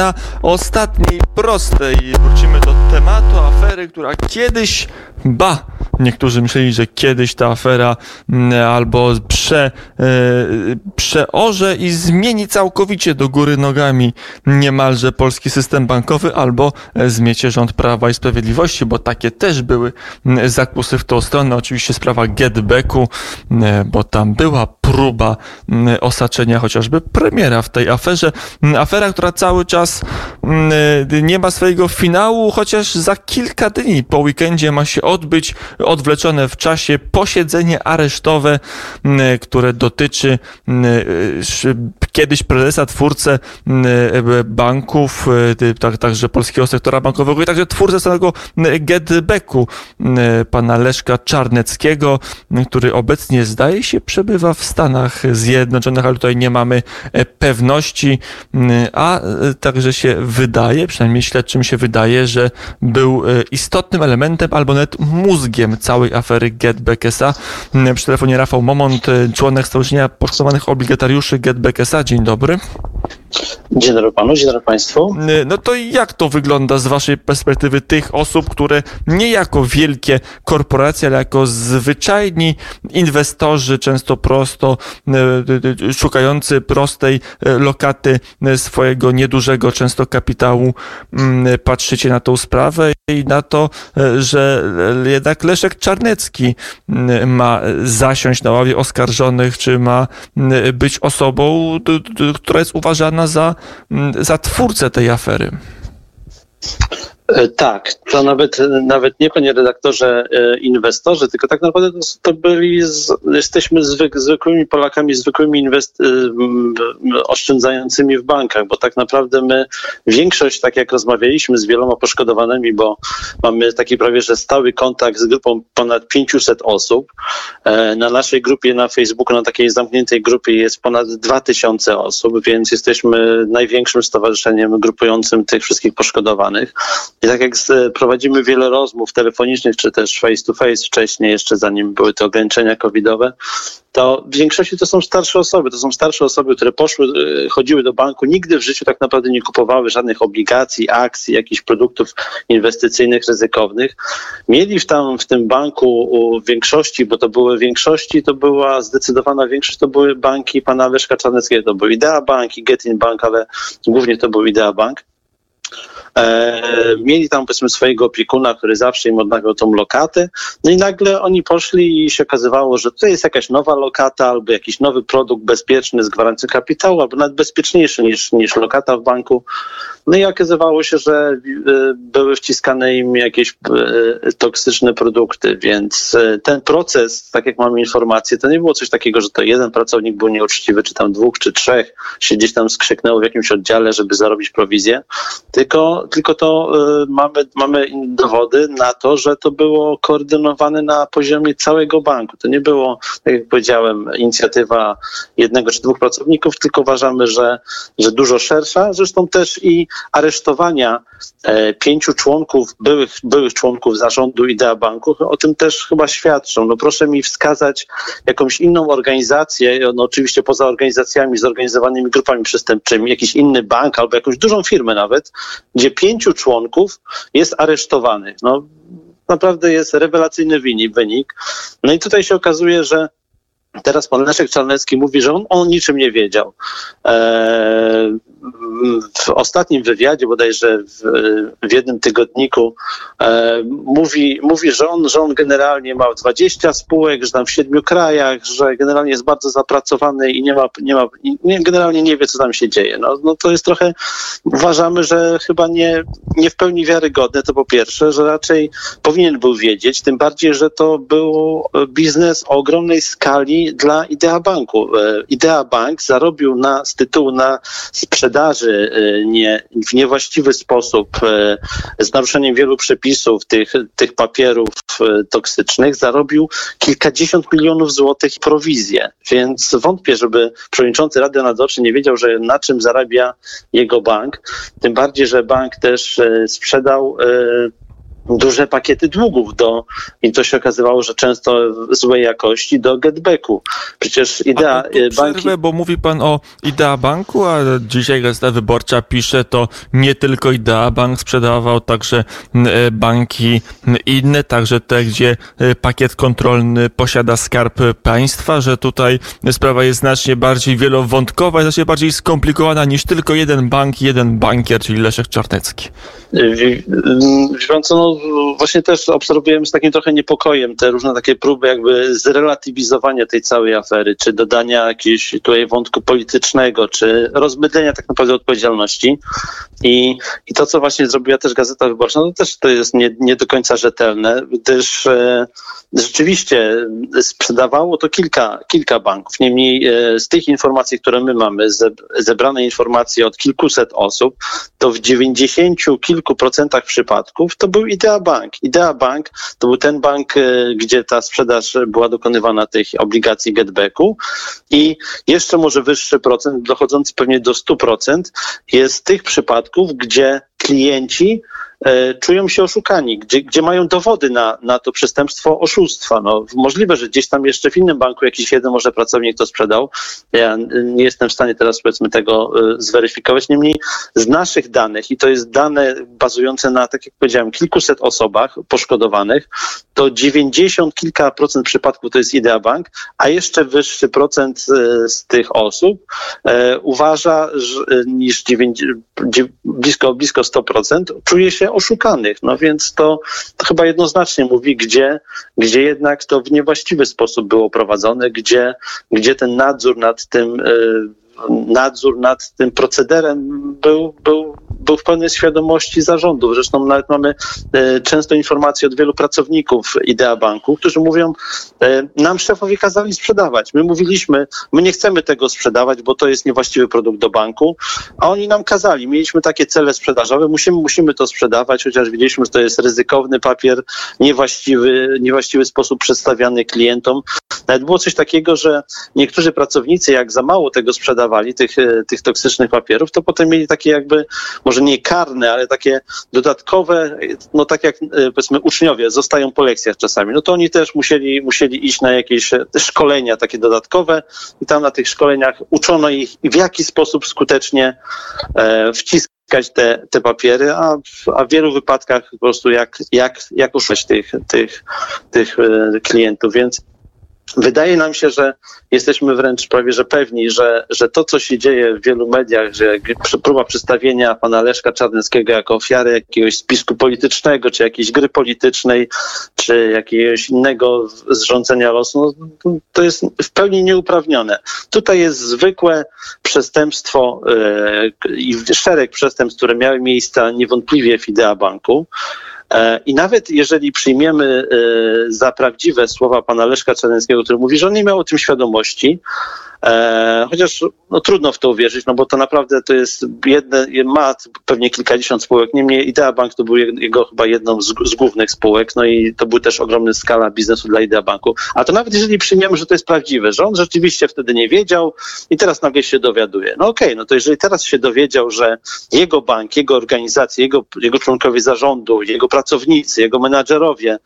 na ostatniej prostej. Wrócimy do tematu afery, która kiedyś, ba, niektórzy myśleli, że kiedyś ta afera mm, albo prze, e, przeorze i zmieni całkowicie do góry nogami niemalże polski system bankowy, albo e, zmiecie rząd Prawa i Sprawiedliwości, bo takie też były mm, zakusy w tą stronę. Oczywiście sprawa getbacku, mm, bo tam była próba osaczenia chociażby premiera w tej aferze. Afera, która cały czas nie ma swojego finału, chociaż za kilka dni po weekendzie ma się odbyć odwleczone w czasie posiedzenie aresztowe, które dotyczy kiedyś prezesa, twórcę banków, tak, także polskiego sektora bankowego i także twórcę samego getbacku, pana Leszka Czarneckiego, który obecnie zdaje się przebywa w Stanach Zjednoczonych, ale tutaj nie mamy pewności, a także się wydaje, przynajmniej śledczym się wydaje, że był istotnym elementem albo nawet mózgiem całej afery Getback SA. Przy telefonie Rafał Momont, członek Stowarzyszenia Poszkodowanych Obligatariuszy Getback SA. Dzień dobry. Dzień dobry panu, dzień dobry państwu. No to jak to wygląda z waszej perspektywy tych osób, które nie jako wielkie korporacje, ale jako zwyczajni inwestorzy, często prosto e, szukający prostej lokaty swojego niedużego często kapitału, patrzycie na tą sprawę i na to, że jednak Leszek Czarnecki ma zasiąść na ławie oskarżonych, czy ma być osobą, która jest uważana za, za twórcę tej afery. E, tak, to nawet, nawet nie panie redaktorze e, inwestorzy, tylko tak naprawdę to, to byli, z, jesteśmy zwyk, zwykłymi Polakami, zwykłymi inwest, e, oszczędzającymi w bankach, bo tak naprawdę my większość, tak jak rozmawialiśmy z wieloma poszkodowanymi, bo mamy taki prawie, że stały kontakt z grupą ponad 500 osób. Na naszej grupie na Facebooku, na takiej zamkniętej grupie jest ponad 2000 osób, więc jesteśmy największym stowarzyszeniem grupującym tych wszystkich poszkodowanych. I tak jak prowadzimy wiele rozmów telefonicznych, czy też face to face wcześniej, jeszcze zanim były te ograniczenia covidowe, to w większości to są starsze osoby. To są starsze osoby, które poszły, e, chodziły do banku, nigdy w życiu tak naprawdę nie kupowały żadnych obligacji, akcji, jakichś produktów inwestycyjnych, ryzykownych. Mieli w, tam, w tym banku w większości, bo to były większości, to była zdecydowana większość, to były banki pana Leszka Czarneckiego. To był Idea Bank i Getin Bank, ale głównie to był Idea Bank. E, mieli tam powiedzmy swojego opiekuna, który zawsze im odnawiał tą lokatę. No i nagle oni poszli i się okazywało, że to jest jakaś nowa lokata albo jakiś nowy produkt bezpieczny z gwarancją kapitału, albo nawet bezpieczniejszy niż, niż lokata w banku. No i okazywało się, że e, były wciskane im jakieś e, toksyczne produkty, więc ten proces, tak jak mamy informację, to nie było coś takiego, że to jeden pracownik był nieuczciwy, czy tam dwóch, czy trzech się gdzieś tam skrzyknęło w jakimś oddziale, żeby zarobić prowizję, tylko, tylko to mamy, mamy dowody na to, że to było koordynowane na poziomie całego banku. To nie było, tak jak powiedziałem, inicjatywa jednego czy dwóch pracowników, tylko uważamy, że, że dużo szersza. Zresztą też i aresztowania e, pięciu członków, byłych, byłych członków zarządu Idea Banku, o tym też chyba świadczą. No proszę mi wskazać jakąś inną organizację, no oczywiście poza organizacjami zorganizowanymi grupami przestępczymi, jakiś inny bank albo jakąś dużą firmę nawet, gdzie pięciu członków jest aresztowanych. No naprawdę jest rewelacyjny wynik. No i tutaj się okazuje, że Teraz pan Leszek Czarnecki mówi, że on o niczym nie wiedział. Eee, w ostatnim wywiadzie, bodajże w, w jednym tygodniku, e, mówi, mówi że, on, że on generalnie ma 20 spółek, że tam w siedmiu krajach, że generalnie jest bardzo zapracowany i nie ma, nie ma nie, generalnie nie wie, co tam się dzieje. No, no to jest trochę, uważamy, że chyba nie, nie w pełni wiarygodne, to po pierwsze, że raczej powinien był wiedzieć, tym bardziej, że to był biznes o ogromnej skali dla Idea Banku. E, Idea Bank zarobił na, z tytułu na sprzedaży y, nie, w niewłaściwy sposób, y, z naruszeniem wielu przepisów tych, tych papierów toksycznych, zarobił kilkadziesiąt milionów złotych prowizję. Więc wątpię, żeby przewodniczący Rady Nadzorczej nie wiedział, że na czym zarabia jego bank. Tym bardziej, że bank też sprzedał duże pakiety długów do, i to się okazywało, że często złej jakości, do getbacku. Przecież idea banki... Przerwę, bo mówi pan o Idea Banku, a dzisiaj Gazeta Wyborcza pisze, to nie tylko Idea Bank sprzedawał, także e, banki inne, także te, gdzie e, pakiet kontrolny posiada skarb państwa, że tutaj sprawa jest znacznie bardziej wielowątkowa, znacznie bardziej skomplikowana niż tylko jeden bank, jeden bankier, czyli Leszek Czarnecki. Wie co, no, właśnie też obserwujemy z takim trochę niepokojem te różne takie próby jakby zrelatywizowania tej całej afery, czy dodania jakiegoś tutaj wątku politycznego, czy rozmydlenia tak naprawdę odpowiedzialności. I, i to, co właśnie zrobiła też Gazeta Wyborcza, no też to jest nie, nie do końca rzetelne, gdyż e, rzeczywiście sprzedawało to kilka, kilka banków. Niemniej e, z tych informacji, które my mamy, zebrane informacje od kilkuset osób, to w dziewięćdziesięciu kilku procentach przypadków to był Idea Bank. Idea Bank to był ten bank, e, gdzie ta sprzedaż była dokonywana tych obligacji getbacku i jeszcze może wyższy procent, dochodzący pewnie do 100%, jest tych przypadków, gdzie klienci czują się oszukani, gdzie, gdzie mają dowody na, na to przestępstwo oszustwa. No, możliwe, że gdzieś tam jeszcze w innym banku jakiś jeden może pracownik to sprzedał. Ja nie jestem w stanie teraz powiedzmy tego e, zweryfikować. Niemniej z naszych danych, i to jest dane bazujące na, tak jak powiedziałem, kilkuset osobach poszkodowanych, to 90 kilka procent przypadków to jest Idea Bank, a jeszcze wyższy procent e, z tych osób e, uważa, że, niż 9, blisko, blisko 100% czuje się oszukanych. No więc to, to chyba jednoznacznie mówi, gdzie, gdzie jednak to w niewłaściwy sposób było prowadzone, gdzie, gdzie ten nadzór nad tym e, nadzór nad tym procederem był, był, był w pełnej świadomości zarządu. Zresztą nawet mamy e, często informacje od wielu pracowników Idea Banku, którzy mówią, e, nam szefowie kazali sprzedawać. My mówiliśmy, my nie chcemy tego sprzedawać, bo to jest niewłaściwy produkt do banku, a oni nam kazali. Mieliśmy takie cele sprzedażowe, musimy, musimy to sprzedawać, chociaż widzieliśmy, że to jest ryzykowny papier, niewłaściwy, niewłaściwy sposób przedstawiany klientom. Nawet było coś takiego, że niektórzy pracownicy, jak za mało tego sprzedawali, tych, e, tych toksycznych papierów, to potem mieli takie jakby, może nie karne, ale takie dodatkowe, no tak jak e, powiedzmy uczniowie zostają po lekcjach czasami, no to oni też musieli, musieli iść na jakieś szkolenia takie dodatkowe i tam na tych szkoleniach uczono ich, w jaki sposób skutecznie e, wciskać te, te papiery, a, a w wielu wypadkach po prostu jak, jak, jak uszać tych, tych, tych e, klientów. Więc Wydaje nam się, że jesteśmy wręcz prawie że pewni, że, że to, co się dzieje w wielu mediach, że próba przedstawienia pana Leszka Czarneckiego jako ofiary jakiegoś spisku politycznego, czy jakiejś gry politycznej, czy jakiegoś innego zrządzenia losu, no, to jest w pełni nieuprawnione. Tutaj jest zwykłe przestępstwo yy, i szereg przestępstw, które miały miejsce niewątpliwie w Idea Banku. E, I nawet jeżeli przyjmiemy e, za prawdziwe słowa pana Leszka Czarneckiego, który mówi, że on nie miał o tym świadomości, E, chociaż no, trudno w to uwierzyć, no bo to naprawdę to jest jedne, ma pewnie kilkadziesiąt spółek. Niemniej Idea Bank to był jego chyba jedną z, z, głównych spółek, no i to był też ogromny skala biznesu dla Idea Banku. A to nawet jeżeli przyjmiemy, że to jest prawdziwe, że on rzeczywiście wtedy nie wiedział i teraz nagle się dowiaduje. No okej, okay, no to jeżeli teraz się dowiedział, że jego bank, jego organizacje, jego, jego członkowie zarządu, jego pracownicy, jego menadżerowie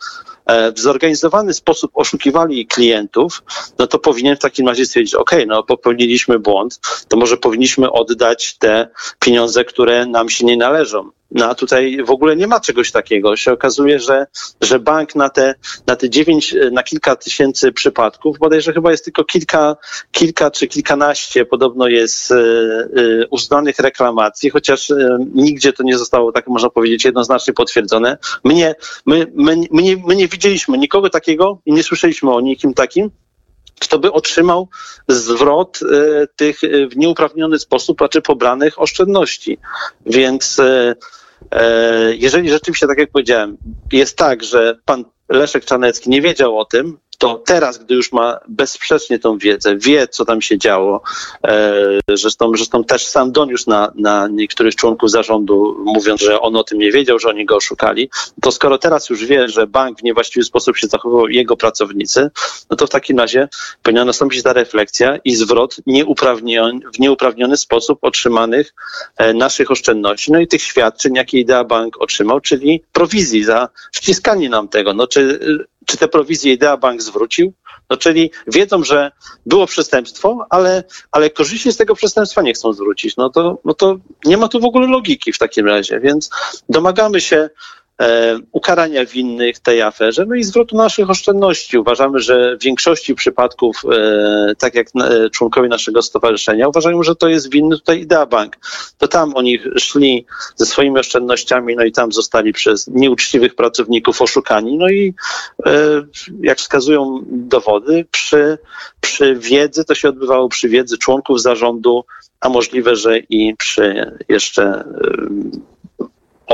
E, w zorganizowany sposób oszukiwali klientów, no to powinien w takim razie stwierdzić, ok, no popełniliśmy błąd, to może powinniśmy oddać te pieniądze, które nam się nie należą. No a tutaj w ogóle nie ma czegoś takiego. Się okazuje, że, że bank na te, na te dziewięć, na kilka tysięcy przypadków, bodajże chyba jest tylko kilka, kilka czy kilkanaście podobno jest y, y, uznanych reklamacji, chociaż y, nigdzie to nie zostało, tak można powiedzieć, jednoznacznie potwierdzone. My, my, my, nie, my nie widzieliśmy nikogo takiego i nie słyszeliśmy o nikim takim, kto by otrzymał zwrot tych w nieuprawniony sposób, raczej pobranych oszczędności. Więc E, jeżeli rzeczywiście, tak jak powiedziałem, jest tak, że pan Leszek Czanecki nie wiedział o tym to teraz, gdy już ma bezsprzecznie tą wiedzę, wie, co tam się działo, e, zresztą, zresztą też sam doniósł na, na niektórych członków zarządu, mówiąc, że on o tym nie wiedział, że oni go oszukali, to skoro teraz już wie, że bank w niewłaściwy sposób się zachowywał jego pracownicy, no to w takim razie powinna nastąpić ta refleksja i zwrot nieuprawniony, w nieuprawniony sposób otrzymanych e, naszych oszczędności, no i tych świadczeń, jakie Idea Bank otrzymał, czyli prowizji za wciskanie nam tego. No czy, czy te prowizje Idea Bank zwrócił? No czyli wiedzą, że było przestępstwo, ale, ale korzyści z tego przestępstwa nie chcą zwrócić. No to, no to nie ma tu w ogóle logiki w takim razie, więc domagamy się ukarania winnych tej aferze, no i zwrotu naszych oszczędności. Uważamy, że w większości przypadków, e, tak jak e, członkowie naszego stowarzyszenia, uważają, że to jest winny tutaj Idea Bank. To tam oni szli ze swoimi oszczędnościami, no i tam zostali przez nieuczciwych pracowników oszukani. No i e, jak wskazują dowody, przy, przy wiedzy, to się odbywało przy wiedzy członków zarządu, a możliwe, że i przy jeszcze e,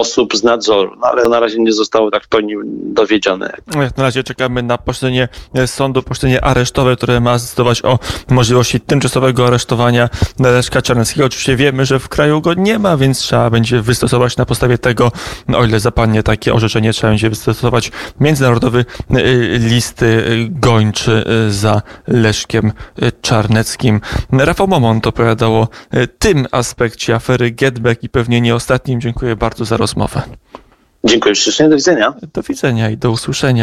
osób z nadzoru, no ale na razie nie zostało tak w pełni dowiedzione. Jak na razie czekamy na posiedzenie sądu, posiedzenie aresztowe, które ma zdecydować o możliwości tymczasowego aresztowania Leszka Czarneckiego. Oczywiście wiemy, że w kraju go nie ma, więc trzeba będzie wystosować na podstawie tego, no, o ile zapadnie takie orzeczenie, trzeba będzie wystosować międzynarodowy y, listy y, gończy za Leszkiem Czarneckim. Rafał Momon to opowiadał o tym aspekcie afery Getback i pewnie nie ostatnim. Dziękuję bardzo za rozmowę. Dziękuję ślicznie, do widzenia. Do widzenia i do usłyszenia.